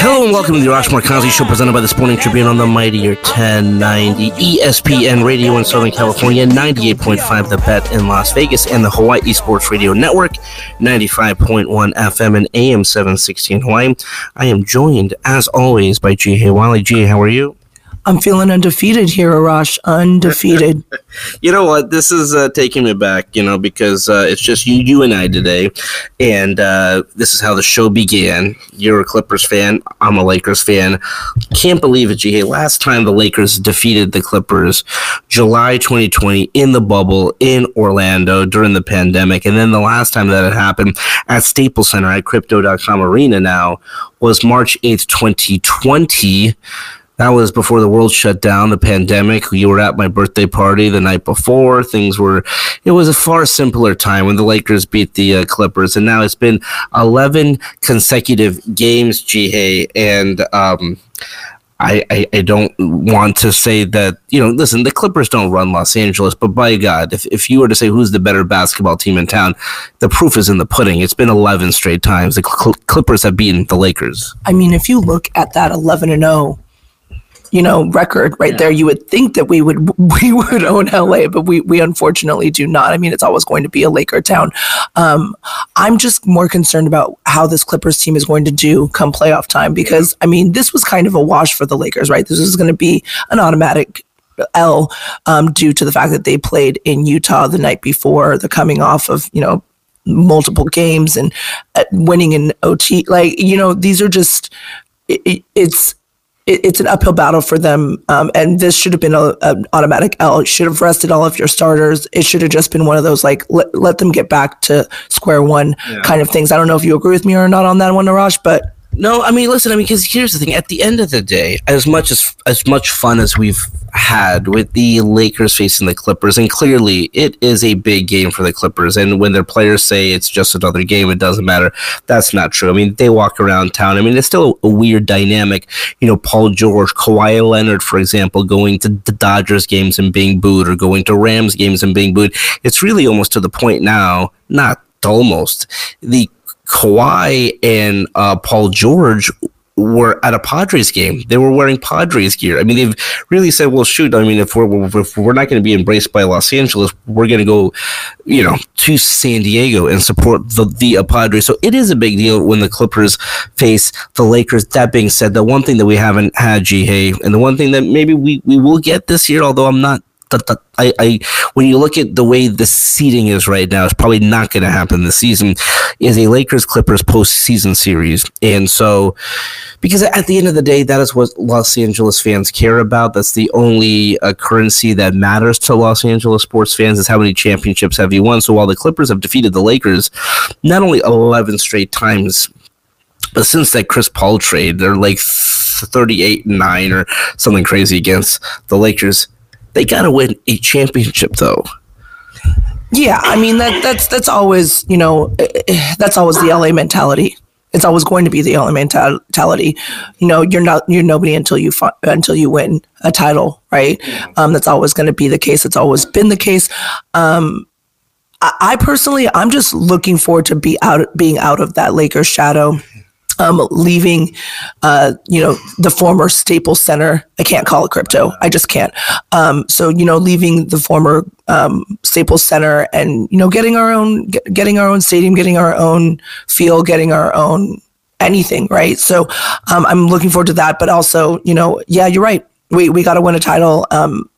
Hello and welcome to the Arash Markazi Show presented by the Sporting Tribune on the Mightier 1090 ESPN Radio in Southern California, 98.5 The Bet in Las Vegas, and the Hawaii Sports Radio Network, 95.1 FM and AM 716 Hawaii. I am joined, as always, by Ji Hae Wiley. G, how are you? I'm feeling undefeated here, Arash. Undefeated. you know what? This is uh, taking me back, you know, because uh, it's just you, you and I today, and uh, this is how the show began. You're a Clippers fan. I'm a Lakers fan. Can't believe it, G. Last time the Lakers defeated the Clippers, July 2020, in the bubble in Orlando during the pandemic, and then the last time that it happened at Staples Center at Crypto.com Arena now was March 8th, 2020. That was before the world shut down, the pandemic. You were at my birthday party the night before. Things were, it was a far simpler time when the Lakers beat the uh, Clippers. And now it's been 11 consecutive games, Ji Hae. And, um, I, I, I, don't want to say that, you know, listen, the Clippers don't run Los Angeles, but by God, if, if you were to say who's the better basketball team in town, the proof is in the pudding. It's been 11 straight times. The Cl- Clippers have beaten the Lakers. I mean, if you look at that 11 and 0 you know, record right yeah. there, you would think that we would we would own LA, but we we unfortunately do not. I mean, it's always going to be a Laker town. Um, I'm just more concerned about how this Clippers team is going to do come playoff time because I mean, this was kind of a wash for the Lakers, right? This is going to be an automatic L um, due to the fact that they played in Utah the night before. the coming off of you know multiple games and uh, winning in OT. Like you know, these are just it, it's it, it's an uphill battle for them. Um, and this should have been an automatic L. It should have rested all of your starters. It should have just been one of those like let, let them get back to square one yeah. kind of things. I don't know if you agree with me or not on that one, Arash, but no, I mean, listen, I mean, because here's the thing: at the end of the day, as much as as much fun as we've had with the Lakers facing the Clippers, and clearly it is a big game for the Clippers. And when their players say it's just another game, it doesn't matter. That's not true. I mean, they walk around town. I mean, it's still a, weird dynamic. You know, Paul George, Kawhi Leonard, for example, going to the Dodgers games and being booed, or going to Rams games and being booed. It's really almost to the point now, not almost the Kawhi and uh, Paul George were at a Padres game. They were wearing Padres gear. I mean, they've really said, "Well, shoot. I mean, if we're if we're not going to be embraced by Los Angeles, we're going to go, you know, to San Diego and support the the uh, Padres." So it is a big deal when the Clippers face the Lakers. That being said, the one thing that we haven't had, Ji Hae, and the one thing that maybe we we will get this year, although I'm not I, I, when you look at the way the seating is right now, it's probably not going to happen this season. Is a Lakers Clippers postseason series, and so because at the end of the day, that is what Los Angeles fans care about. That's the only uh, currency that matters to Los Angeles sports fans is how many championships have you won. So while the Clippers have defeated the Lakers not only eleven straight times, but since that Chris Paul trade, they're like 38 and 9 or something crazy against the Lakers. They got to win a championship, though. Yeah, I mean that that's that's always you know that's always the LA mentality. It's always going to be the LA mentality. You know, you're not you're nobody until you until you win a title, right? Um, that's always going to be the case. It's always been the case. Um, I, I personally, I'm just looking forward to be out being out of that Lakers shadow um, leaving, uh, you know, the former Staples Center. I can't call it crypto. I just can't. Um, so, you know, leaving the former um, Staples Center and, you know, getting our own, get, getting our own stadium, getting our own feel, getting our own anything, right? So um, I'm looking forward to that. But also, you know, yeah, you're right. We, we got to win a title. Um,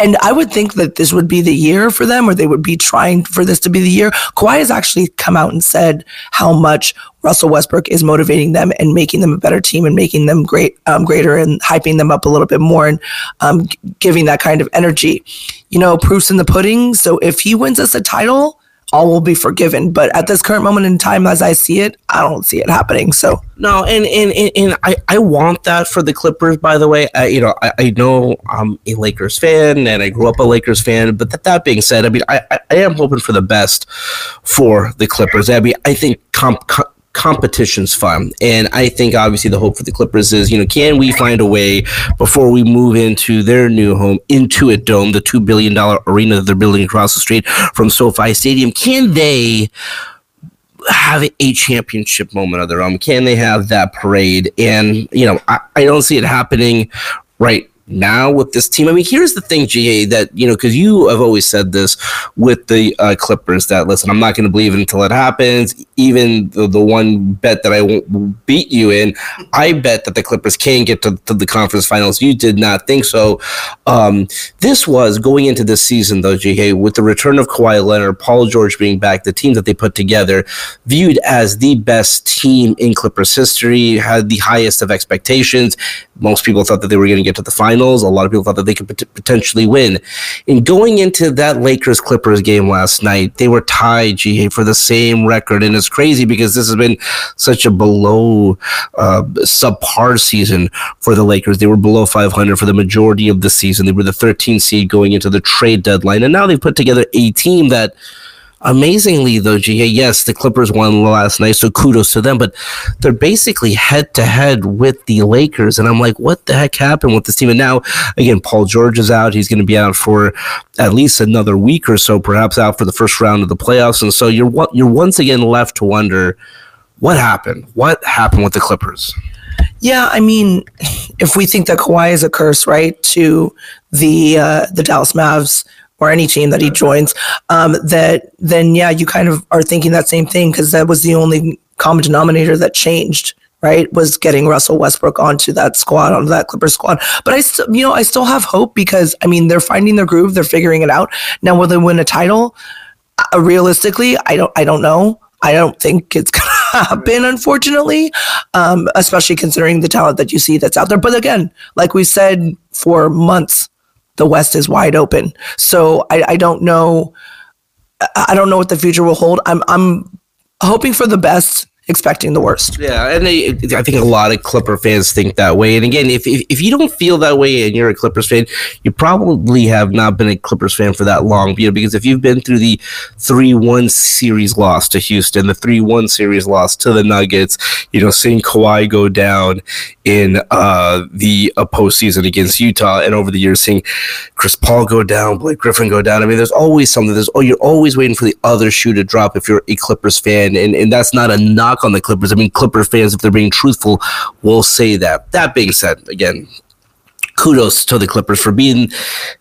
and I would think that this would be the year for them, or they would be trying for this to be the year. Kawhi has actually come out and said how much Russell Westbrook is motivating them and making them a better team and making them great, um, greater, and hyping them up a little bit more and um, giving that kind of energy. You know, proofs in the pudding. So if he wins us a title, all will be forgiven. But at this current moment in time, as I see it, I don't see it happening. So no, and and and, and I, I want that for the Clippers. By the way, I, you know I, I know I'm a Lakers fan and I grew up a Lakers fan. But that, that being said, I mean I, I am hoping for the best for the Clippers. I mean I think comp, comp competition's fun. And I think obviously the hope for the Clippers is, you know, can we find a way before we move into their new home, Intuit Dome, the $2 billion arena that they're building across the street from SoFi Stadium, can they have a championship moment of their own? Can they have that parade? And, you know, I, I don't see it happening right now with this team. I mean, here's the thing, GA, that, you know, because you have always said this with the uh, Clippers that, listen, I'm not going to believe it until it happens. Even the, the one bet that I won't beat you in, I bet that the Clippers can get to, to the conference finals. You did not think so. Um, this was going into this season, though, GA, with the return of Kawhi Leonard, Paul George being back, the team that they put together, viewed as the best team in Clippers history, had the highest of expectations. Most people thought that they were going to get to the finals finals. A lot of people thought that they could pot- potentially win. In going into that Lakers Clippers game last night, they were tied, GA, for the same record. And it's crazy because this has been such a below uh, subpar season for the Lakers. They were below 500 for the majority of the season. They were the 13th seed going into the trade deadline. And now they've put together a team that Amazingly, though, GA, yes, the Clippers won last night, so kudos to them, but they're basically head to head with the Lakers. And I'm like, what the heck happened with this team? And now, again, Paul George is out. He's going to be out for at least another week or so, perhaps out for the first round of the playoffs. And so you're, you're once again left to wonder what happened? What happened with the Clippers? Yeah, I mean, if we think that Kawhi is a curse, right, to the uh, the Dallas Mavs or any team that he joins, um, that then yeah, you kind of are thinking that same thing because that was the only common denominator that changed. Right, was getting Russell Westbrook onto that squad, onto that Clippers squad. But I still, you know, I still have hope because I mean they're finding their groove, they're figuring it out. Now, will they win a title? Uh, realistically, I don't, I don't know. I don't think it's gonna happen, unfortunately, um, especially considering the talent that you see that's out there. But again, like we said for months, the West is wide open. So I, I don't know. I don't know what the future will hold. I'm I'm hoping for the best expecting the worst. Yeah, and they, I think a lot of Clipper fans think that way. And again, if, if, if you don't feel that way and you're a Clippers fan, you probably have not been a Clippers fan for that long. You know, because if you've been through the three one series loss to Houston, the three one series loss to the Nuggets, you know, seeing Kawhi go down in uh, the uh, postseason against Utah, and over the years seeing Chris Paul go down, Blake Griffin go down. I mean, there's always something. There's oh, you're always waiting for the other shoe to drop if you're a Clippers fan, and and that's not a knock knock on the Clippers. I mean, Clipper fans, if they're being truthful, will say that. That being said, again, kudos to the Clippers for being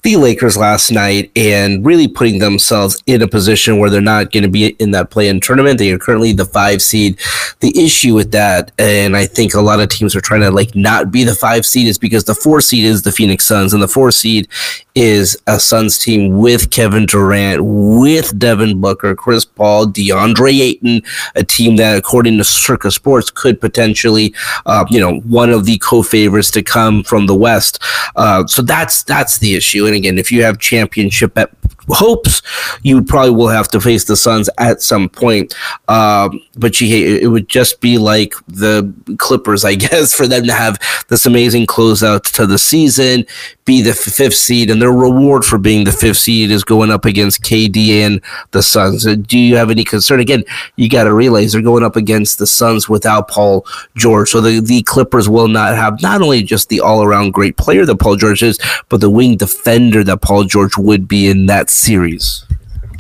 the Lakers last night and really putting themselves in a position where they're not going to be in that play-in tournament. They are currently the five seed. The issue with that, and I think a lot of teams are trying to like not be the five seed, is because the four seed is the Phoenix Suns, and the four seed is a Suns team with Kevin Durant, with Devin Booker, Chris Paul, DeAndre Ayton, a team that, according to Circa Sports, could potentially, uh, you know, one of the co-favorites to come from the West. Uh, so that's that's the issue. And again, if you have championship at hopes, you probably will have to face the Suns at some point. Um, but you, it would just be like the Clippers, I guess, for them to have this amazing closeout to the season, be the fifth seed, and their reward for being the fifth seed is going up against KD and the Suns. Uh, do you have any concern? Again, you got to realize they're going up against the Suns without Paul George, so the, the Clippers will not have not only just the all around great player that Paul George is, but the wing defender that Paul George would be in that series.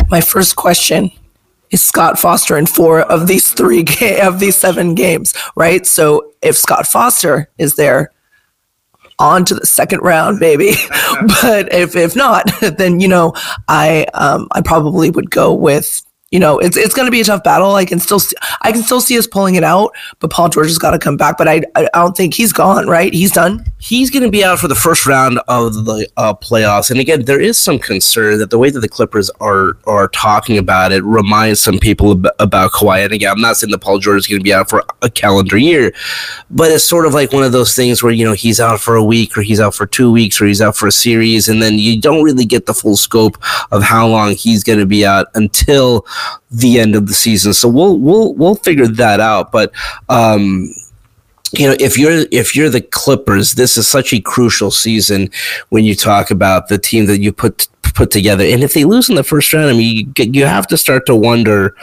My first question is Scott Foster in four of these three ga- of these seven games, right? So if Scott Foster is there, on to the second round, baby. but if if not, then you know I um, I probably would go with you know, it's it's going to be a tough battle. I can still see, I can still see us pulling it out, but Paul George has got to come back. But I I don't think he's gone. Right? He's done. He's going to be out for the first round of the uh, playoffs. And again, there is some concern that the way that the Clippers are are talking about it reminds some people ab- about Kawhi. And again, I'm not saying that Paul George is going to be out for a calendar year, but it's sort of like one of those things where you know he's out for a week or he's out for two weeks or he's out for a series, and then you don't really get the full scope of how long he's going to be out until the end of the season. So we'll we'll we'll figure that out. But um, you know, if you're if you're the Clippers, this is such a crucial season when you talk about the team that you put put together. And if they lose in the first round, I mean, you, you have to start to wonder,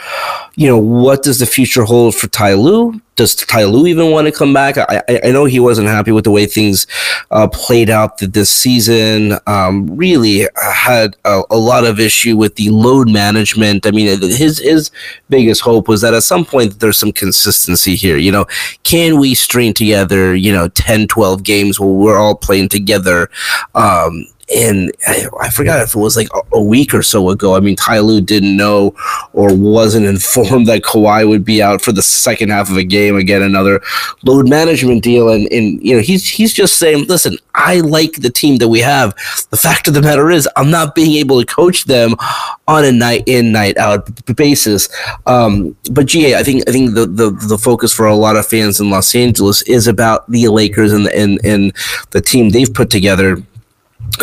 you know, what does the future hold for Ty Lue? Does Ty Lue even want to come back? I, I know he wasn't happy with the way things uh, played out this season. Um, really had a, a, lot of issue with the load management. I mean, his his biggest hope was that at some point there's some consistency here. You know, can we string together, you know, 10, 12 games where we're all playing together? Um, and I, I, forgot if it was like a, a, week or so ago. I mean, Ty Lue didn't know or wasn't informed that Kawhi would be out for the second half of a game. Again, another load management deal, and and you know he's he's just saying, listen, I like the team that we have. The fact of the matter is, I'm not being able to coach them on a night in night out basis. Um, but GA, I think I think the, the the focus for a lot of fans in Los Angeles is about the Lakers and and and the team they've put together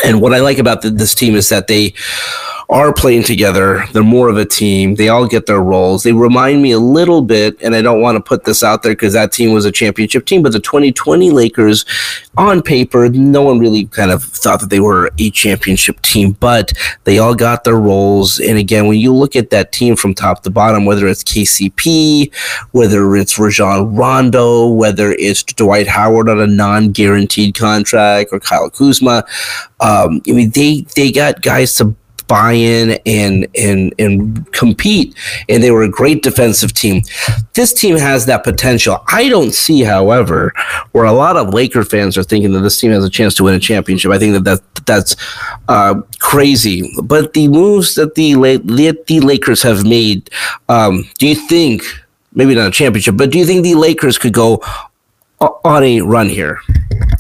and what I like about the, this team is that they are playing together. They're more of a team. They all get their roles. They remind me a little bit, and I don't want to put this out there because that team was a championship team, but the 2020 Lakers, on paper, no one really kind of thought that they were a championship team, but they all got their roles. And again, when you look at that team from top to bottom, whether it's KCP, whether it's Rajon Rondo, whether it's Dwight Howard on a non guaranteed contract, or Kyle Kuzma, um, I mean, they, they got guys to buy in and and and compete and they were a great defensive team. This team has that potential. I don't see however where a lot of laker fans are thinking that this team has a chance to win a championship. I think that, that that's uh, crazy. But the moves that the the lakers have made um, do you think maybe not a championship but do you think the lakers could go on a run here?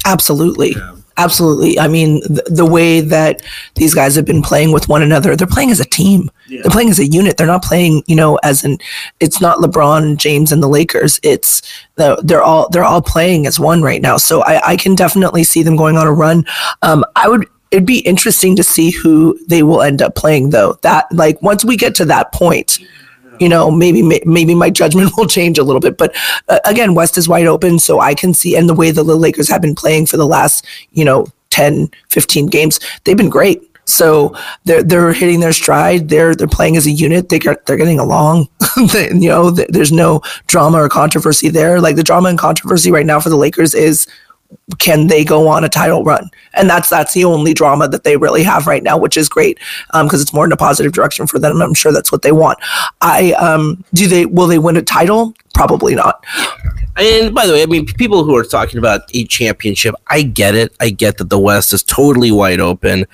Absolutely. Yeah. Absolutely. I mean, the, the, way that these guys have been playing with one another, they're playing as a team. Yeah. They're playing as a unit. They're not playing, you know, as an. It's not LeBron James and the Lakers. It's they're all they're all playing as one right now. So I, I can definitely see them going on a run. Um, I would. It'd be interesting to see who they will end up playing, though. That like once we get to that point you know, maybe maybe my judgment will change a little bit. But uh, again, West is wide open, so I can see, and the way the Lakers have been playing for the last, you know, 10, 15 games, they've been great. So they're they're hitting their stride. They're they're playing as a unit. They get, they're getting along. you know, there's no drama or controversy there. Like the drama and controversy right now for the Lakers is can they go on a title run? And that's that's the only drama that they really have right now, which is great because um, it's more in a positive direction for them. I'm sure that's what they want. I um, do they will they win a title? Probably not. And by the way, I mean people who are talking about a championship, I get it. I get that the West is totally wide open,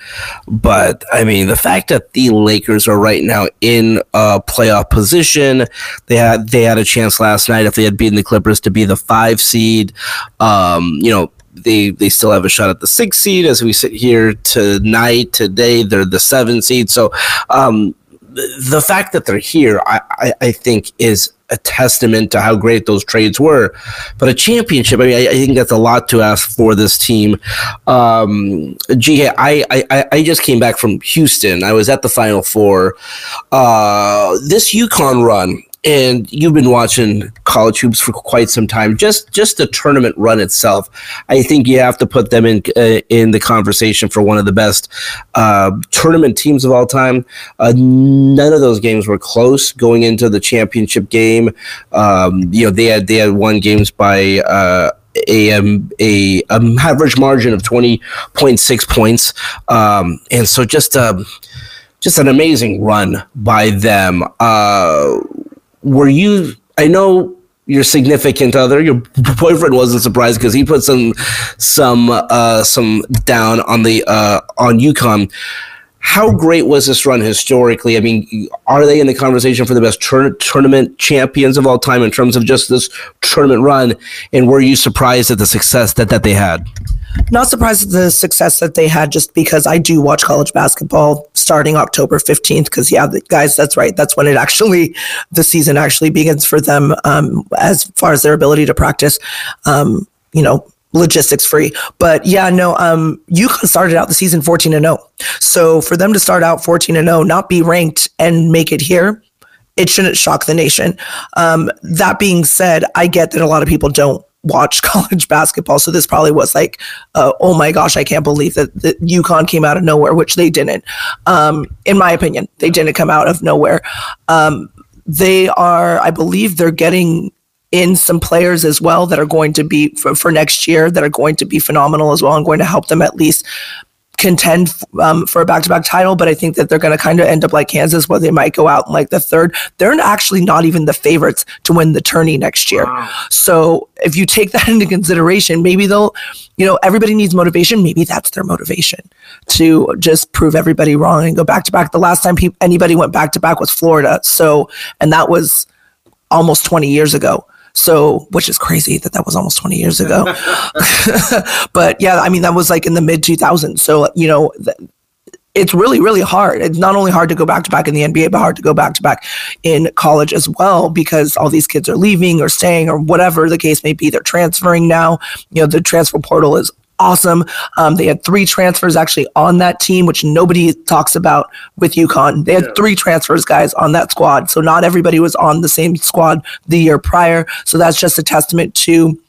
but I mean the fact that the Lakers are right now in a playoff position, they had they had a chance last night if they had beaten the Clippers to be the five seed. Um, you know, they they still have a shot at the six seed as we sit here tonight. Today they're the seven seed. So um, the fact that they're here, I, I, I think is a testament to how great those trades were. But a championship, I mean, I, I think that's a lot to ask for this team. Um, gee, I, I, I just came back from Houston. I was at the Final Four. Uh, this UConn run, and you've been watching college hoops for quite some time. Just just the tournament run itself, I think you have to put them in uh, in the conversation for one of the best uh, tournament teams of all time. Uh, none of those games were close going into the championship game. Um, you know they had they had won games by. Uh, a, um, a, a average margin of 20.6 points um, and so just um, just an amazing run by them uh, were you? I know your significant other, your boyfriend wasn't surprised because he put some some uh, some down on the uh, on UConn. How great was this run historically? I mean, are they in the conversation for the best tur- tournament champions of all time in terms of just this tournament run? And were you surprised at the success that, that they had? Not surprised at the success that they had just because I do watch college basketball starting October 15th. Because, yeah, guys, that's right. That's when it actually, the season actually begins for them um, as far as their ability to practice. Um, you know, logistics free. But yeah, no, um, UConn started out the season 14 and 0. So for them to start out 14 and 0, not be ranked and make it here, it shouldn't shock the nation. Um, that being said, I get that a lot of people don't watch college basketball. So this probably was like, uh, oh my gosh, I can't believe that, that UConn came out of nowhere, which they didn't. Um, in my opinion, they didn't come out of nowhere. Um, they are, I believe they're getting in some players as well that are going to be for, for next year that are going to be phenomenal as well and going to help them at least contend um, for a back-to-back title. But i think that they're going to kind of end up like kansas where they might go out in like the third. They're actually not even the favorites to win the tourney next year. Wow. so if you take that into consideration maybe they'll you know everybody needs motivation. Maybe that's their motivation to just prove everybody wrong and go back to back. The last time pe- anybody went back to back was florida. So and that was almost 20 years ago so, which is crazy that that was almost 20 years ago. but yeah, I mean, that was like in the mid 2000s. So, you know, th- it's really, really hard. It's not only hard to go back to back in the NBA, but hard to go back to back in college as well because all these kids are leaving or staying or whatever the case may be. They're transferring now. You know, the transfer portal is awesome. Um, they had three transfers actually on that team, which nobody talks about with UConn. They had yeah. three transfers, guys, on that squad. So not everybody was on the same squad the year prior. So that's just a testament to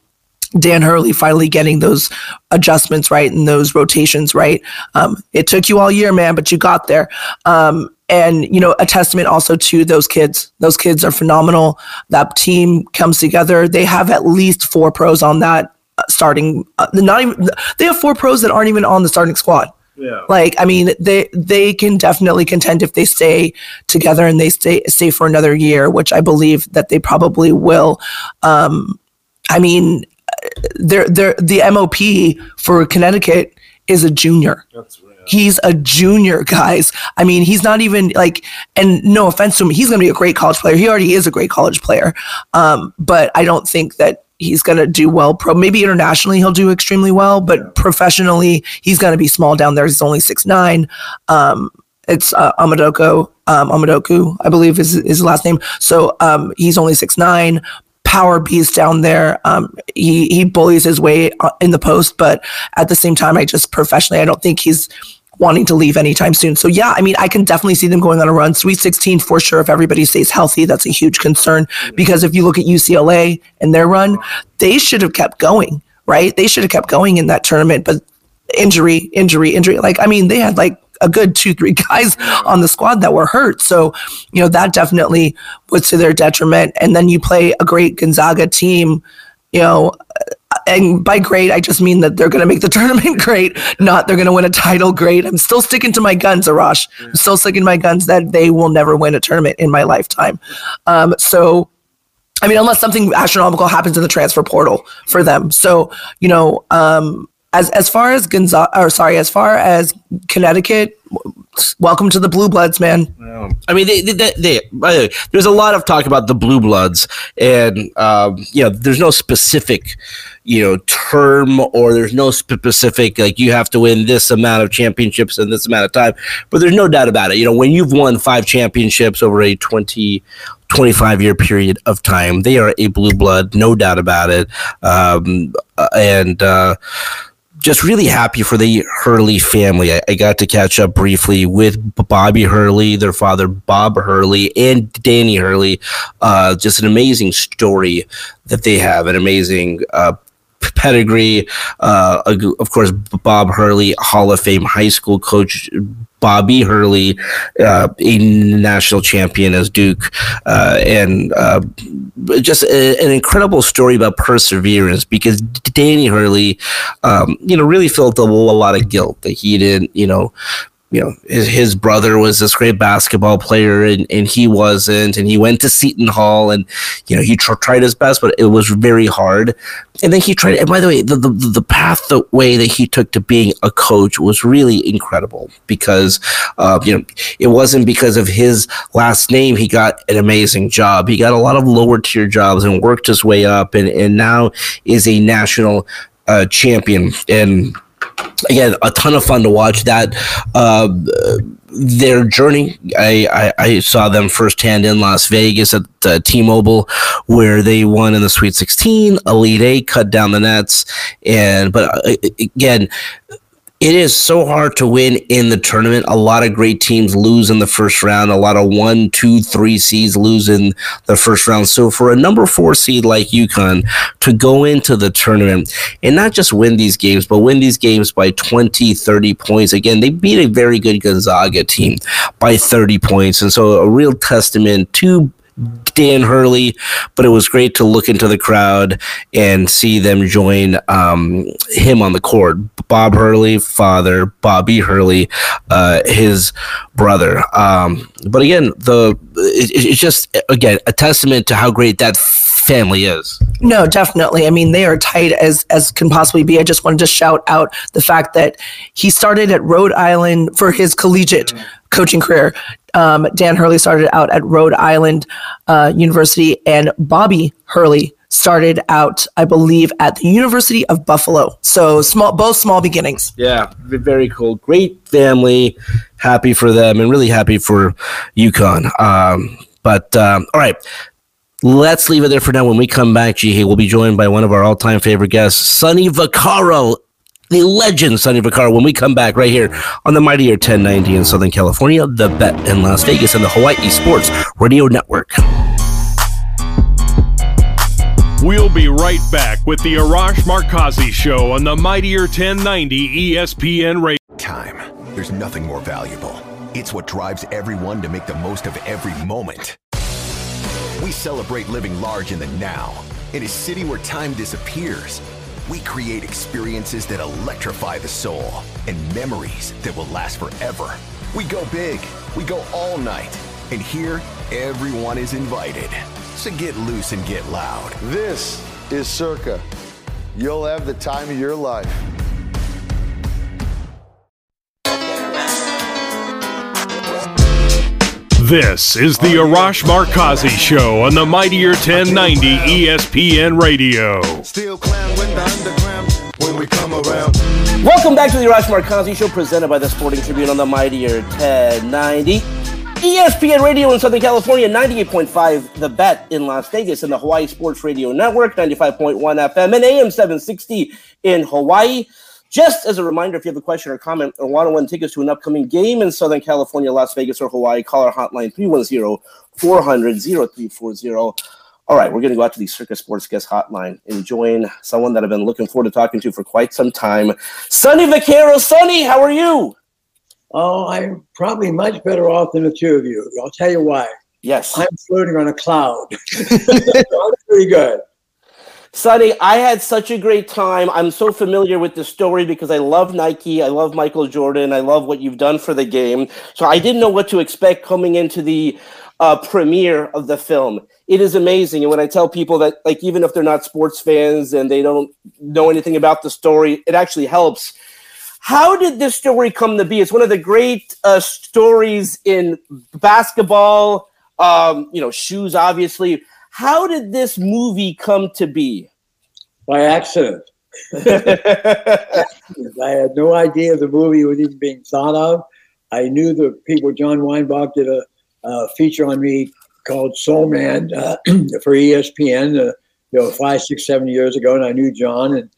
Dan Hurley finally getting those adjustments right and those rotations right. Um, it took you all year, man, but you got there. Um, and you know, a testament also to those kids. Those kids are phenomenal. That team comes together. They have at least four pros on that starting. Uh, not even they have four pros that aren't even on the starting squad. Yeah. Like I mean, they they can definitely contend if they stay together and they stay stay for another year, which I believe that they probably will. Um, I mean, they're, they're, the MOP for Connecticut is a junior. That's right. He's a junior, guys. I mean, he's not even like, and no offense to him, he's going to be a great college player. He already is a great college player. Um, but I don't think that he's going to do well. Pro maybe internationally he'll do extremely well, but professionally he's going to be small down there. He's only six nine. Um, it's uh, Amadoko, um, Amadoku, I believe is his last name. So um, he's only six nine. Power beast down there. Um, he he bullies his way uh, in the post, but at the same time, I just professionally, I don't think he's wanting to leave anytime soon. So yeah, I mean, I can definitely see them going on a run. Sweet 16 for sure. If everybody stays healthy, that's a huge concern because if you look at UCLA and their run, they should have kept going, right? They should have kept going in that tournament, but injury, injury, injury. Like, I mean, they had like a good two, three guys on the squad that were hurt. So, you know, that definitely was to their detriment. And then you play a great Gonzaga team, you know, and by great, I just mean that they're going to make the tournament great, not they're going to win a title great. I'm still sticking to my guns, Arash. I'm still sticking to my guns that they will never win a tournament in my lifetime. Um, so, I mean, unless something astronomical happens in the transfer portal for them. So, you know, um, as as far as Gonzaga, or sorry, as far as Connecticut, welcome to the Blue Bloods, man. I mean, they, they, they, they, there's a lot of talk about the Blue Bloods, and um, you know, there's no specific, you know, term or there's no specific like you have to win this amount of championships in this amount of time. But there's no doubt about it. You know, when you've won five championships over a 20 25 year period of time. They are a blue blood, no doubt about it. Um, and uh, just really happy for the Hurley family. I, I, got to catch up briefly with Bobby Hurley, their father Bob Hurley, and Danny Hurley. Uh, just an amazing story that they have, an amazing uh, pedigree. Uh, of course, Bob Hurley, Hall of Fame high school coach. Bobby Hurley, uh, a national champion as Duke, uh, and uh, just a, an incredible story about perseverance because Danny Hurley, um, you know, really felt a, a lot of guilt that he didn't, you know, you know his, brother was this great basketball player and, and he wasn't and he went to seton hall and you know he tr- tried his best but it was very hard. And then he tried and by the way the, the, the path the way that he took to being a coach was really incredible because uh, you know it wasn't because of his last name. He got an amazing job. He got a lot of lower tier jobs and worked his way up and, and now is a national uh, champion. And again a ton of fun to watch that uh, their journey. I, I, I saw them firsthand in las vegas at uh, t-mobile where they won in the sweet 16 elite eight cut down the nets and but uh, again it is so hard to win in the tournament. A lot of great teams lose in the first round. A lot of one, two, three seeds lose in the first round. So for a number four seed like UConn to go into the tournament and not just win these games, but win these games by 20, 30 points. Again, they beat a very good Gonzaga team by 30 points. And so a real testament to Dan Hurley, but it was great to look into the crowd and see them join um, him on the court. Bob Hurley, father, Bobby Hurley, uh, his brother. Um, but again, the it, it's just again a testament to how great that family is. No, definitely. I mean, they are tight as as can possibly be. I just wanted to shout out the fact that he started at Rhode Island for his collegiate coaching career. Um, Dan Hurley started out at Rhode Island uh, University, and Bobby Hurley started out, I believe, at the University of Buffalo. So small, both small beginnings. Yeah, very cool. Great family. Happy for them, and really happy for UConn. Um, but um, all right. Let's leave it there for now. When we come back, G, we'll be joined by one of our all-time favorite guests, Sonny Vaccaro, the legend Sonny Vaccaro when we come back right here on the Mightier 1090 in Southern California, the Bet in Las Vegas, and the Hawaii Sports Radio Network. We'll be right back with the Arash Markazi Show on the Mightier 1090 ESPN Radio. Time. There's nothing more valuable. It's what drives everyone to make the most of every moment. We celebrate living large in the now. In a city where time disappears, we create experiences that electrify the soul and memories that will last forever. We go big, we go all night, and here, everyone is invited. So get loose and get loud. This is Circa. You'll have the time of your life. This is the Arash Markazi Show on the Mightier 1090 ESPN Radio. Still with the underground when we come around. Welcome back to the Arash Markazi Show, presented by the Sporting Tribune on the Mightier 1090. ESPN Radio in Southern California, 98.5 The Bet in Las Vegas, and the Hawaii Sports Radio Network, 95.1 FM, and AM 760 in Hawaii. Just as a reminder, if you have a question or comment or want to win tickets to an upcoming game in Southern California, Las Vegas, or Hawaii, call our hotline 310 400 0340. All right, we're going to go out to the Circa Sports Guest Hotline and join someone that I've been looking forward to talking to for quite some time. Sonny Vaccaro. Sonny, how are you? Oh, I'm probably much better off than the two of you. I'll tell you why. Yes. I'm floating on a cloud. I'm pretty good. Sonny, I had such a great time. I'm so familiar with the story because I love Nike. I love Michael Jordan. I love what you've done for the game. So I didn't know what to expect coming into the uh, premiere of the film. It is amazing. And when I tell people that, like, even if they're not sports fans and they don't know anything about the story, it actually helps. How did this story come to be? It's one of the great uh, stories in basketball, um, you know, shoes, obviously. How did this movie come to be? By accident. I had no idea the movie was even being thought of. I knew the people, John Weinbach did a, a feature on me called Sole Man uh, for ESPN, uh, you know, five, six, seven years ago. And I knew John, and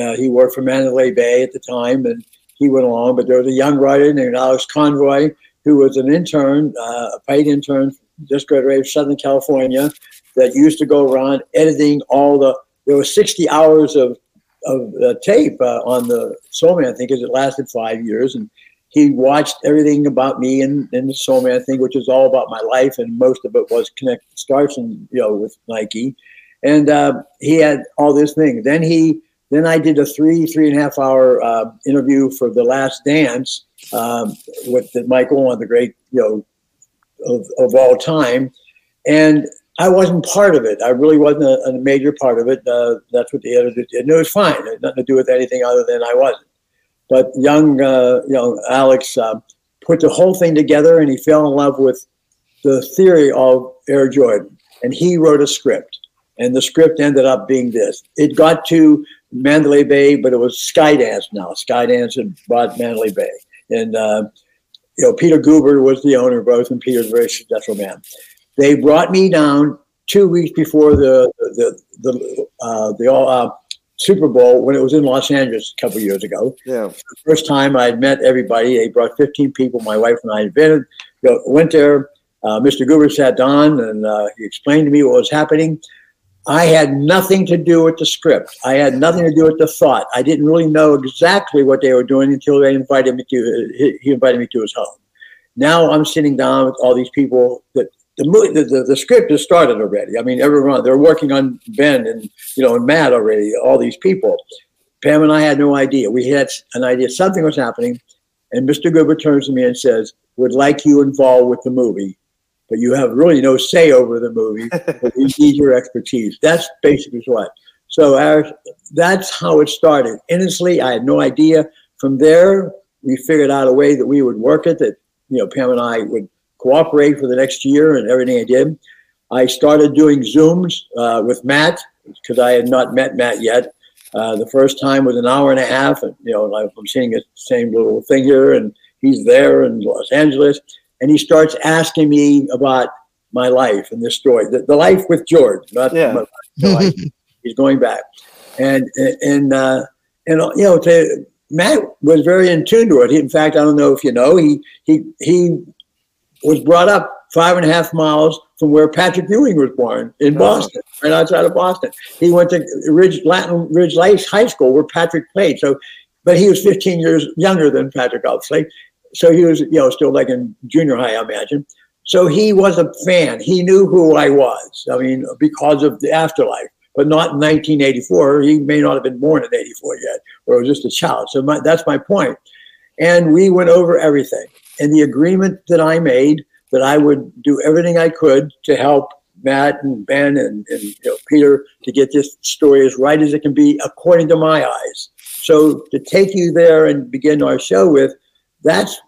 uh, he worked for Mandalay Bay at the time, and he went along. But there was a young writer named Alex Convery who was an intern, uh, a paid intern, just graduated from Southern California, that used to go around editing all the. There were 60 hours of of uh, tape uh, on the Sole Man thing because it lasted five years, and he watched everything about me and, and the Sole Man thing, which is all about my life, and most of it was connected starts and you know with Nike, and uh, he had all this thing. Then he then I did a three three and a half hour uh, interview for The Last Dance um, with one of the great, you know, of, of all time. And I wasn't part of it. I really wasn't a, a major part of it. Uh, that's what the editor did. And it was fine. It had nothing to do with anything other than I wasn't. But young, uh, you know, Alex uh, put the whole thing together, and he fell in love with the theory of Air Jordan. And he wrote a script, and the script ended up being this. It got to Mandalay Bay, but it was Skydance now. Skydance had bought Mandalay Bay, and uh, you know Peter Guber was the owner of both, and Peter's a very successful man. They brought me down two weeks before the the the uh, the. Uh, Super Bowl when it was in Los Angeles a couple years ago. Yeah. The first time I had met everybody, they brought 15 people. My wife and I had been, you know, went there. Uh, Mr. Guber sat down and uh, he explained to me what was happening. I had nothing to do with the script. I had nothing to do with the thought. I didn't really know exactly what they were doing until they invited me to. He invited me to his home. Now I'm sitting down with all these people that the, the, the, the script has started already. I mean, everyone they're working on Ben and you know and Matt already. All these people. Pam and I had no idea. We had an idea something was happening, and Mr. Guber turns to me and says, "Would like you involved with the movie, but you have really no say over the movie. but we need your expertise." That's basically what. So our, that's how it started. Innocently, I had no idea. From there, we figured out a way that we would work it. That you know, Pam and I would cooperate for the next year and everything I did. I started doing Zooms uh, with Matt because I had not met Matt yet. Uh, the first time was an hour and a half, and you know I'm seeing the same little thing here, and he's there in Los Angeles, and he starts asking me about my life and this story, the, the life with George, not Yeah. my, the life. he's going back, and and uh, and you know to, Matt was very in tune to it. He, in fact, I don't know if you know, he he he was brought up five and a half miles from where Patrick Ewing was born in oh. Boston, right outside of Boston. He went to Ridge Latin Ridge Lakes High School where Patrick played. So, but he was 15 years younger than Patrick, obviously. So he was, you know, still like in junior high, I imagine. So he was a fan. He knew who I was. I mean, because of the afterlife, but not in 1984. He may not have been born in 84 yet, or was just a child. So my, that's my point. And we went over everything. And the agreement that I made that I would do everything I could to help Matt and Ben and, and you know, Peter to get this story as right as it can be according to my eyes. So to take you there and begin our show with, that's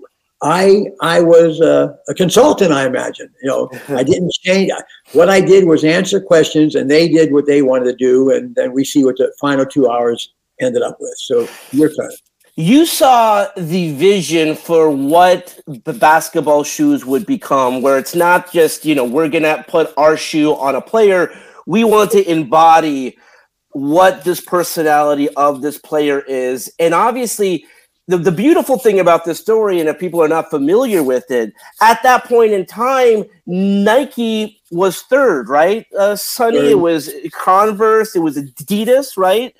I I was a, a consultant. I imagine you know I didn't change. What I did was answer questions, and they did what they wanted to do, and then we see what the final two hours ended up with. So your turn. You saw the vision for what the basketball shoes would become, where it's not just, you know, we're going to put our shoe on a player. We want to embody what this personality of this player is. And obviously, the, the beautiful thing about this story, and if people are not familiar with it, at that point in time, Nike was third, right? Uh, Sonny, it was Converse, it was Adidas, right?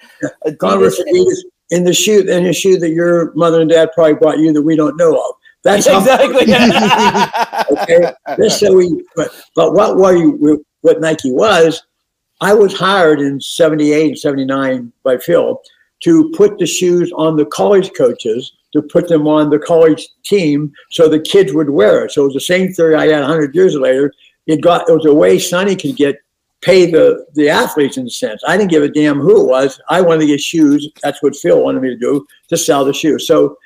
Adidas. Converse Adidas in the shoe in the shoe that your mother and dad probably bought you that we don't know of. That's exactly. okay. This so we, but, but what were you, what Nike was, I was hired in 78 and 79 by Phil to put the shoes on the college coaches to put them on the college team so the kids would wear it. So it was the same theory I had 100 years later. It got it was a way Sonny could get pay the the athletes in a sense. I didn't give a damn who it was. I wanted to get shoes. That's what Phil wanted me to do to sell the shoes. So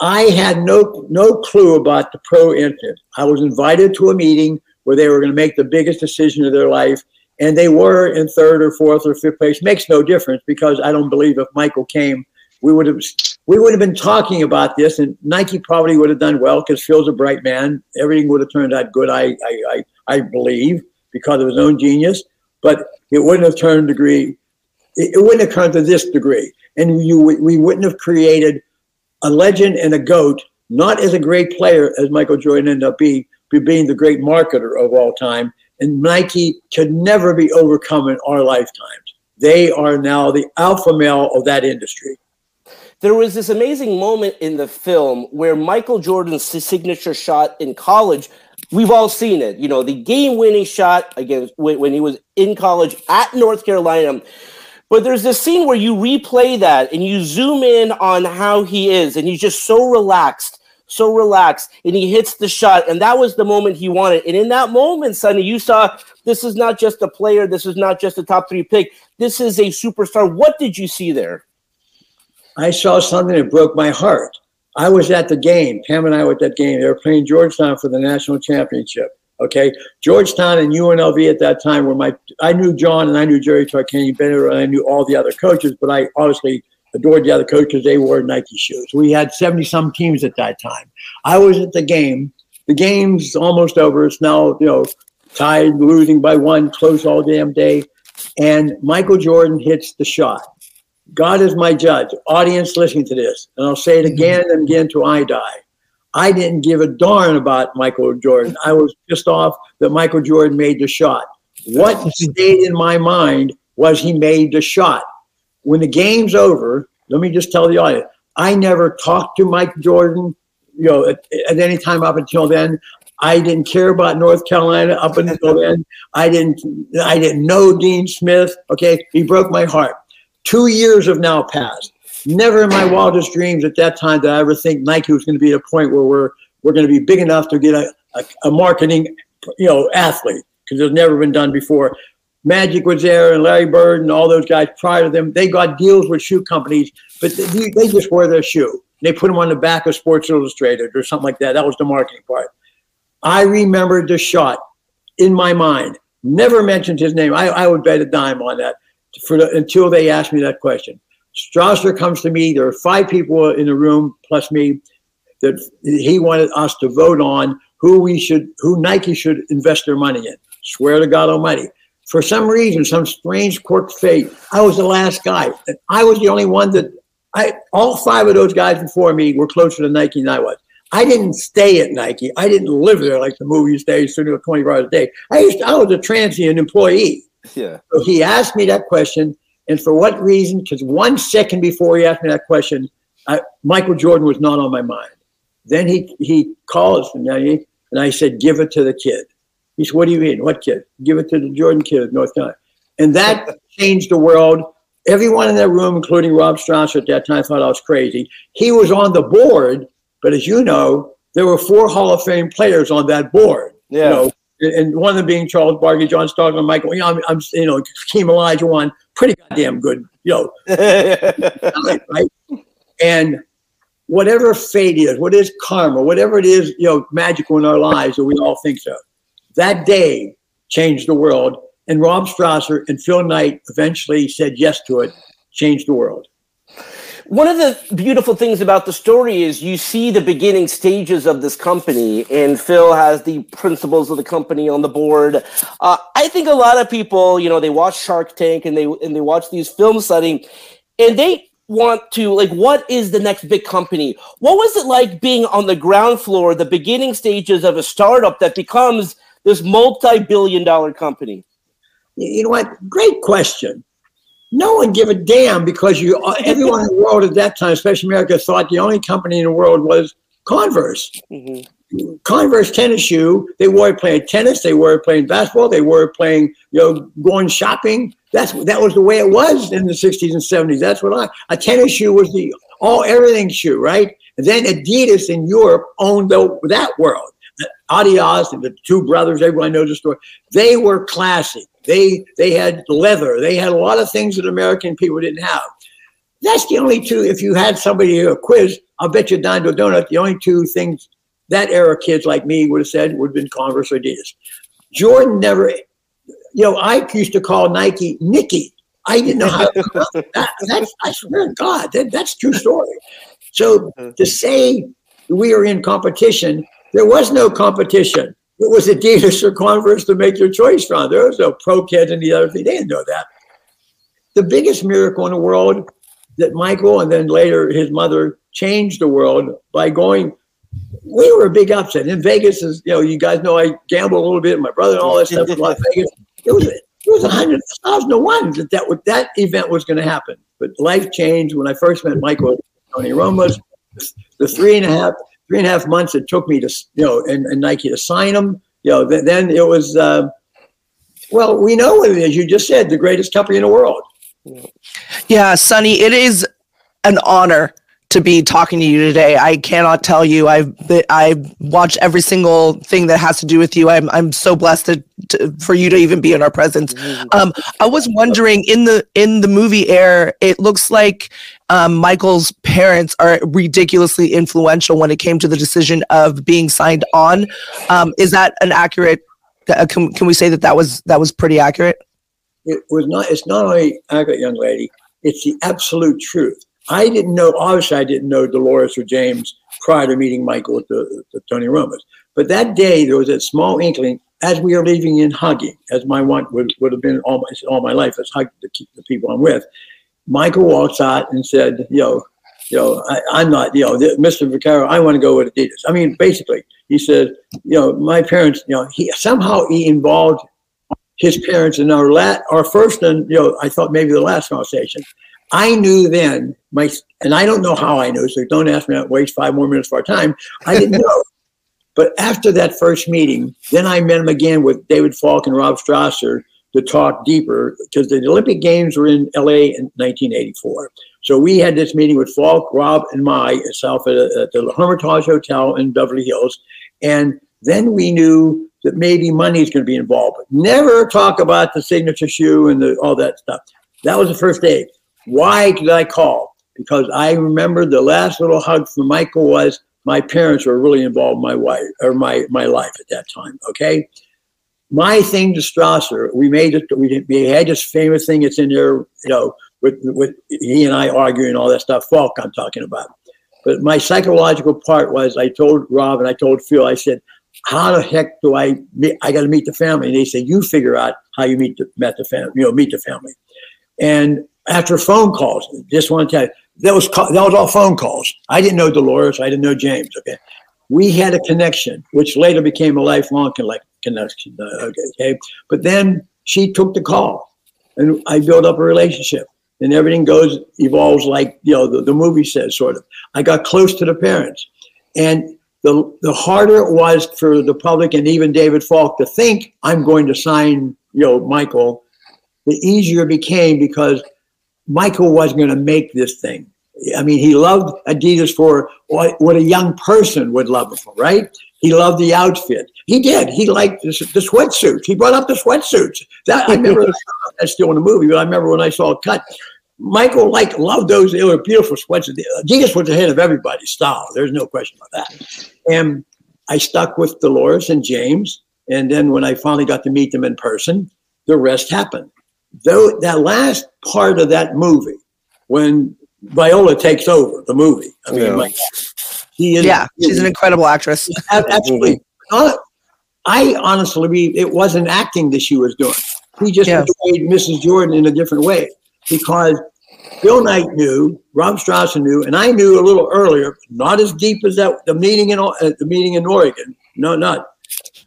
I had no no clue about the pro infant. I was invited to a meeting where they were going to make the biggest decision of their life, and they were in third or fourth or fifth place. Makes no difference because I don't believe if Michael came, we would have we would have been talking about this, and Nike probably would have done well because Phil's a bright man. Everything would have turned out good. I I I, I believe because of his own genius, but it wouldn't have turned degree. It, it wouldn't have come to this degree, and you we wouldn't have created a legend and a goat, not as a great player as Michael Jordan ended up being, but being the great marketer of all time. And Nike could never be overcome in our lifetimes. They are now the alpha male of that industry. there was this amazing moment in the film where Michael Jordan's signature shot in college. We've all seen it, you know, the game-winning shot against when, when he was in college at North Carolina. But there's this scene where you replay that and you zoom in on how he is, and he's just so relaxed, so relaxed, and he hits the shot, and that was the moment he wanted. And in that moment, Sonny, you saw this is not just a player, this is not just a top three pick, this is a superstar. What did you see there? I saw something that broke my heart. I was at the game. Pam and I were at that game. They were playing Georgetown for the national championship. Okay, Georgetown and UNLV at that time were my. I knew John and I knew Jerry Tarkanian better, and I knew all the other coaches. But I obviously adored the other coaches. They wore Nike shoes. We had seventy some teams at that time. I was at the game. The game's almost over. It's now you know tied, losing by one, close all damn day, and Michael Jordan hits the shot. God is my judge. Audience listening to this, and I'll say it mm-hmm. again and again till I die. I didn't give a darn about Michael Jordan. I was pissed off that Michael Jordan made the shot. What stayed in my mind was he made the shot. When the game's over, let me just tell the audience, I never talked to Mike Jordan, you know, at, at any time up until then. I didn't care about North Carolina up until then. I didn't I didn't know Dean Smith. Okay. He broke my heart. Two years have now passed. Never in my wildest dreams at that time did I ever think Nike was going to be at a point where we're we're going to be big enough to get a, a, a marketing, you know, athlete because it's never been done before. Magic was there and Larry Bird and all those guys prior to them. They got deals with shoe companies, but they, they just wore their shoe. They put them on the back of Sports Illustrated or something like that. That was the marketing part. I remembered the shot in my mind. Never mentioned his name. I, I would bet a dime on that for the, until they asked me that question. Strasser comes to me. There are five people in the room plus me that he wanted us to vote on who we should, who Nike should invest their money in. Swear to God Almighty. For some reason, some strange quirk fate, I was the last guy. And I was the only one that I. All five of those guys before me were closer to Nike than I was. I didn't stay at Nike. I didn't live there like the movies days, sitting 20 hours a day. I used to, I was a transient employee. Yeah. So he asked me that question, and for what reason? Because one second before he asked me that question, I, Michael Jordan was not on my mind. Then he he calls me, and I said, "Give it to the kid." He said, "What do you mean? What kid? Give it to the Jordan kid of North Carolina." And that changed the world. Everyone in that room, including Rob Strasser at that time, thought I was crazy. He was on the board, but as you know, there were four Hall of Fame players on that board. Yeah. You know, and one of them being Charles Barkley, John Stockton, Michael. You know, I'm, I'm you know, Hakeem Olajuwon, pretty goddamn good, you know, right? And whatever fate is, what is karma, whatever it is, you know, magical in our lives that we all think so. That day changed the world, and Rob Strasser and Phil Knight eventually said yes to it, changed the world. One of the beautiful things about the story is you see the beginning stages of this company, and Phil has the principles of the company on the board. Uh, I think a lot of people, you know, they watch Shark Tank and they and they watch these film studying, and they want to like, what is the next big company? What was it like being on the ground floor, the beginning stages of a startup that becomes this multi-billion-dollar company? You know what? Great question no one give a damn because you everyone in the world at that time, especially America, thought the only company in the world was Converse. Mm-hmm. Converse tennis shoe. They wore it playing tennis. They wore it playing basketball. They wore it playing, you know, going shopping. That's that was the way it was in the '60s and '70s. That's what I. A tennis shoe was the all everything shoe, right? And then Adidas in Europe owned the, that world. Adidas and the two brothers, everyone knows the story. They were classic. They they had leather. They had a lot of things that American people didn't have. That's the only two. If you had somebody a quiz, I'll bet you to a donut. The only two things that era kids like me would have said would have been Converse or Adidas. Jordan never. You know, I used to call Nike Nicky. I didn't know how. that, that's I swear to God, that, that's true story. So uh-huh. to say we are in competition, there was no competition it was Adidas or Converse to make your choice from. There was no pro kids and the other thing. They didn't know that. The biggest miracle in the world that Michael and then later his mother changed the world by going. We were a big upset in Vegas. Is you know you guys know I gamble a little bit. My brother and all that stuff in Las Vegas. It was it was a hundred thousand to one that that, that event was going to happen. But life changed when I first met Michael Tony Roma's. The three and a half three and a half months it took me to, you know, and, and Nike to sign them. You know, th- then it was, uh, well, we know what it is. You just said the greatest company in the world. Yeah, Sonny, it is an honor to be talking to you today. I cannot tell you. I've I've watched every single thing that has to do with you. I'm I'm so blessed to, to for you to even be in our presence. Um, I was wondering in the in the movie air, it looks like um, Michael's parents are ridiculously influential when it came to the decision of being signed on. Um, is that an accurate? Uh, can, can we say that that was that was pretty accurate? It was not. It's not only accurate, young lady. It's the absolute truth. I didn't know. Obviously, I didn't know Dolores or James prior to meeting Michael at the, the Tony Roma's. But that day, there was a small inkling as we are leaving in hugging, as my one would, would have been all my all my life, as hug the, the people I'm with. Michael walks out and said, "Yo, yo, I, am not, you know, Mr. Vaccaro, I want to go with Adidas." I mean, basically, he said, "You know, my parents, you know, he somehow he involved his parents in our last, our first, and you know, I thought maybe the last conversation." I knew then my, and I don't know how I knew, so don't ask me to waste five more minutes of our time. I didn't know. but after that first meeting, then I met him again with David Falk and Rob Strasser to talk deeper because the Olympic Games were in LA in 1984. So we had this meeting with Falk, Rob, and my itself at, uh, at the Hermitage Hotel in Beverly Hills. And then we knew that maybe money is going to be involved. But never talk about the signature shoe and the, all that stuff. That was the first day. Why did I call? Because I remember the last little hug from Michael was my parents were really involved in my wife or my, my life at that time. Okay. My thing to Strasser, we made it, we, we had this famous thing that's in there, you know, with, with he and I arguing all that stuff, Falk I'm talking about. But my psychological part was I told Rob and I told Phil, I said, how the heck do I meet, I got to meet the family? And they said, you figure out how you meet the, met the family, you know, meet the family. And after phone calls. Just tell you, that was that was all phone calls. I didn't know Dolores. I didn't know James. Okay, we had a connection, which later became a lifelong connection. Uh, okay, but then she took the call, and I built up a relationship, and everything goes evolves like you know the, the movie says, sort of. I got close to the parents, and the the harder it was for the public and even David Falk to think I'm going to sign you know Michael, the easier it became because Michael wasn't going to make this thing. I mean, he loved Adidas for what, what a young person would love it for, right? He loved the outfit. He did. He liked the, the sweatsuits. He brought up the sweatsuits. That I remember that's still in the movie, but I remember when I saw it cut. Michael like loved those. They were beautiful sweatsuits. Adidas was ahead of everybody's style. There's no question about that. And I stuck with Dolores and James. And then when I finally got to meet them in person, the rest happened though that last part of that movie, when Viola takes over the movie, I mean, yeah. like, she is, yeah, she's an incredible actress. Absolutely. I honestly believe it wasn't acting that she was doing. He just yeah. portrayed Mrs. Jordan in a different way because Phil Knight knew, Rob Strasser knew, and I knew a little earlier, not as deep as that the meeting in uh, the meeting in Oregon. No, not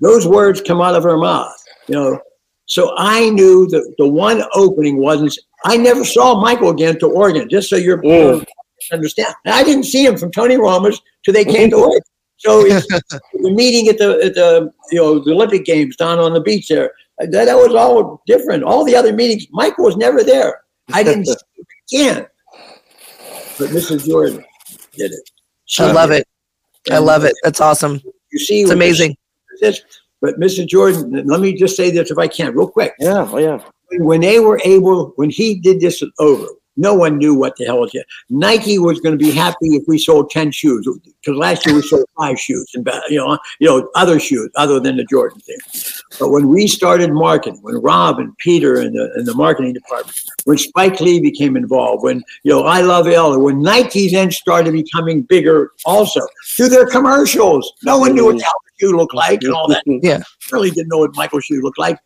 those words come out of her mouth. You know, so I knew that the one opening wasn't. I never saw Michael again to Oregon. Just so you're mm. understand, I didn't see him from Tony Roma's till they came to Oregon. So the meeting at the at the you know the Olympic Games down on the beach there. That, that was all different. All the other meetings, Michael was never there. I didn't see him again. But Mrs. Jordan did it. She I love it. I love it. That's awesome. You see, it's amazing. This, but Mr. Jordan, let me just say this if I can, real quick. Yeah, oh yeah. When they were able, when he did this over, no one knew what the hell was it. Nike was going to be happy if we sold ten shoes because last year we sold five shoes and uh, you know you know other shoes other than the Jordan thing. But when we started marketing, when Rob and Peter and the, and the marketing department, when Spike Lee became involved, when you know I Love Ella, when Nike then started becoming bigger also through their commercials, no one knew what the shoe looked like and all that. Yeah, really didn't know what Michael's shoe looked like.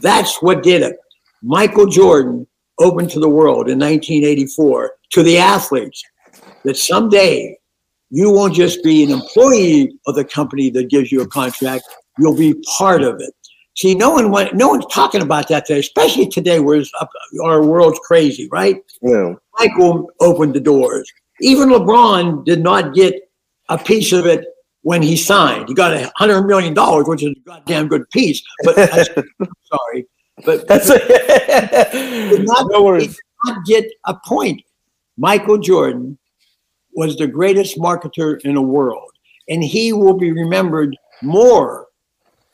That's what did it. Michael Jordan open to the world in 1984 to the athletes that someday you won't just be an employee of the company that gives you a contract, you'll be part of it. See, no one went, no one's talking about that today, especially today where our world's crazy, right? Yeah. Michael opened the doors. Even LeBron did not get a piece of it when he signed. He got a hundred million dollars, which is a goddamn good piece. But sorry, but, That's did not, no worries. Did not get a point. Michael Jordan was the greatest marketer in the world. And he will be remembered more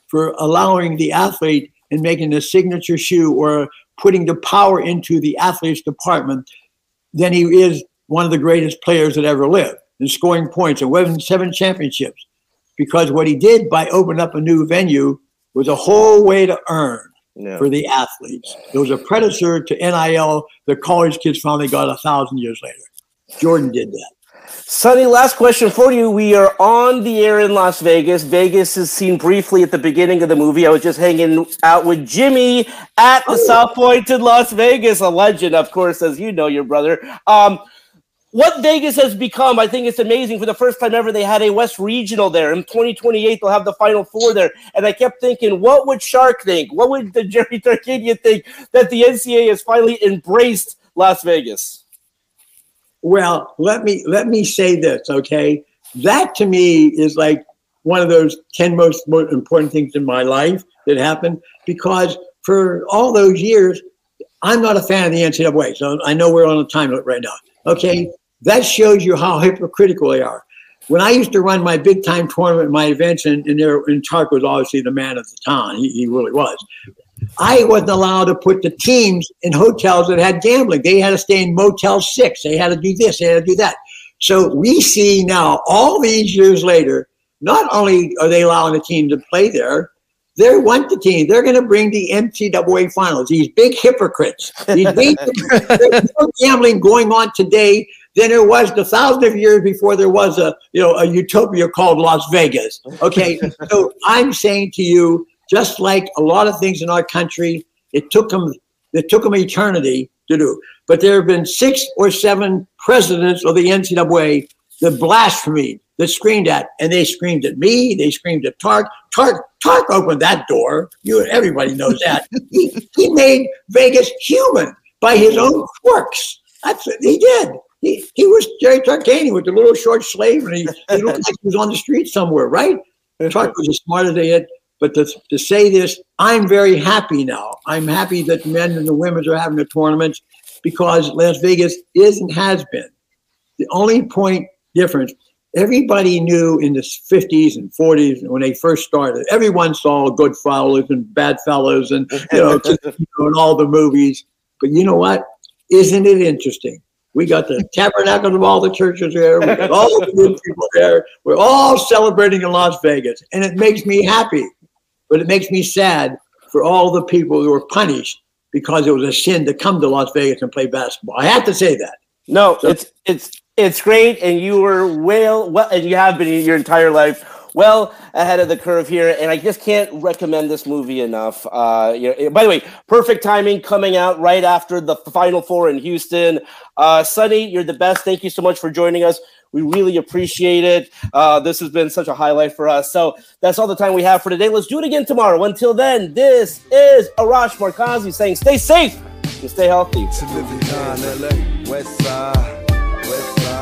for allowing the athlete and making a signature shoe or putting the power into the athlete's department than he is one of the greatest players that ever lived and scoring points and winning seven championships. Because what he did by opening up a new venue was a whole way to earn Yeah. for the athletes. It was a precursor to NIL. The college kids finally got a thousand years later. Jordan did that. Sonny, last question for you. We are on the air in Las Vegas. Vegas is seen briefly at the beginning of the movie. I was just hanging out with Jimmy at the South Point in Las Vegas, a legend, of course, as you know, your brother. Um, what Vegas has become, I think it's amazing. For the first time ever, they had a West Regional there. In 2028, they'll have the Final Four there. And I kept thinking, what would Shark think? What would the Jerry Tarkanian think that the NCAA has finally embraced Las Vegas? Well, let me let me say this, okay? That to me is like one of those 10 most mo- important things in my life that happened because for all those years, I'm not a fan of the NCAA. So I know we're on a time limit right now. Okay. That shows you how hypocritical they are. When I used to run my big time tournament, my events, and, and, there, and Tark was obviously the man of the town. He, he really was. I wasn't allowed to put the teams in hotels that had gambling. They had to stay in Motel 6. They had to do this, they had to do that. So we see now, all these years later, not only are they allowing the team to play there, they want the team. They're going to bring the NCAA finals. These big hypocrites. These big, there's more gambling going on today than it was the thousand of years before there was a you know a utopia called Las Vegas. Okay, so I'm saying to you, just like a lot of things in our country, it took them it took them eternity to do. But there have been six or seven presidents of the NCAA that blasphemed, that screamed at, and they screamed at me. They screamed at Tark. Tark, Tark opened that door. You, everybody knows that. he, he made Vegas human by his own quirks. That's what he did. He, he was Jerry Tarkanian with the little short slave, and he, he looked like he was on the street somewhere, right? Tark was as smart as they had. But to, to say this, I'm very happy now. I'm happy that the men and the women are having the tournaments because Las Vegas is and has been. The only point difference, everybody knew in the 50s and 40s when they first started, everyone saw Goodfellas and Badfellas and, you know, just, you know, and all the movies. But you know what? Isn't it interesting? We got the tabernacles of all the churches there. We got all the good people there. We're all celebrating in Las Vegas. And it makes me happy. But it makes me sad for all the people who were punished because it was a sin to come to Las Vegas and play basketball. I have to say that. No, it's it's it's great, and you were well, well, and you have been your entire life well ahead of the curve here. And I just can't recommend this movie enough. Uh, you know, by the way, perfect timing coming out right after the Final Four in Houston. Uh, Sonny, you're the best. Thank you so much for joining us. We really appreciate it. Uh, this has been such a highlight for us. So that's all the time we have for today. Let's do it again tomorrow. Until then, this is Arash Markazi saying stay safe and stay healthy.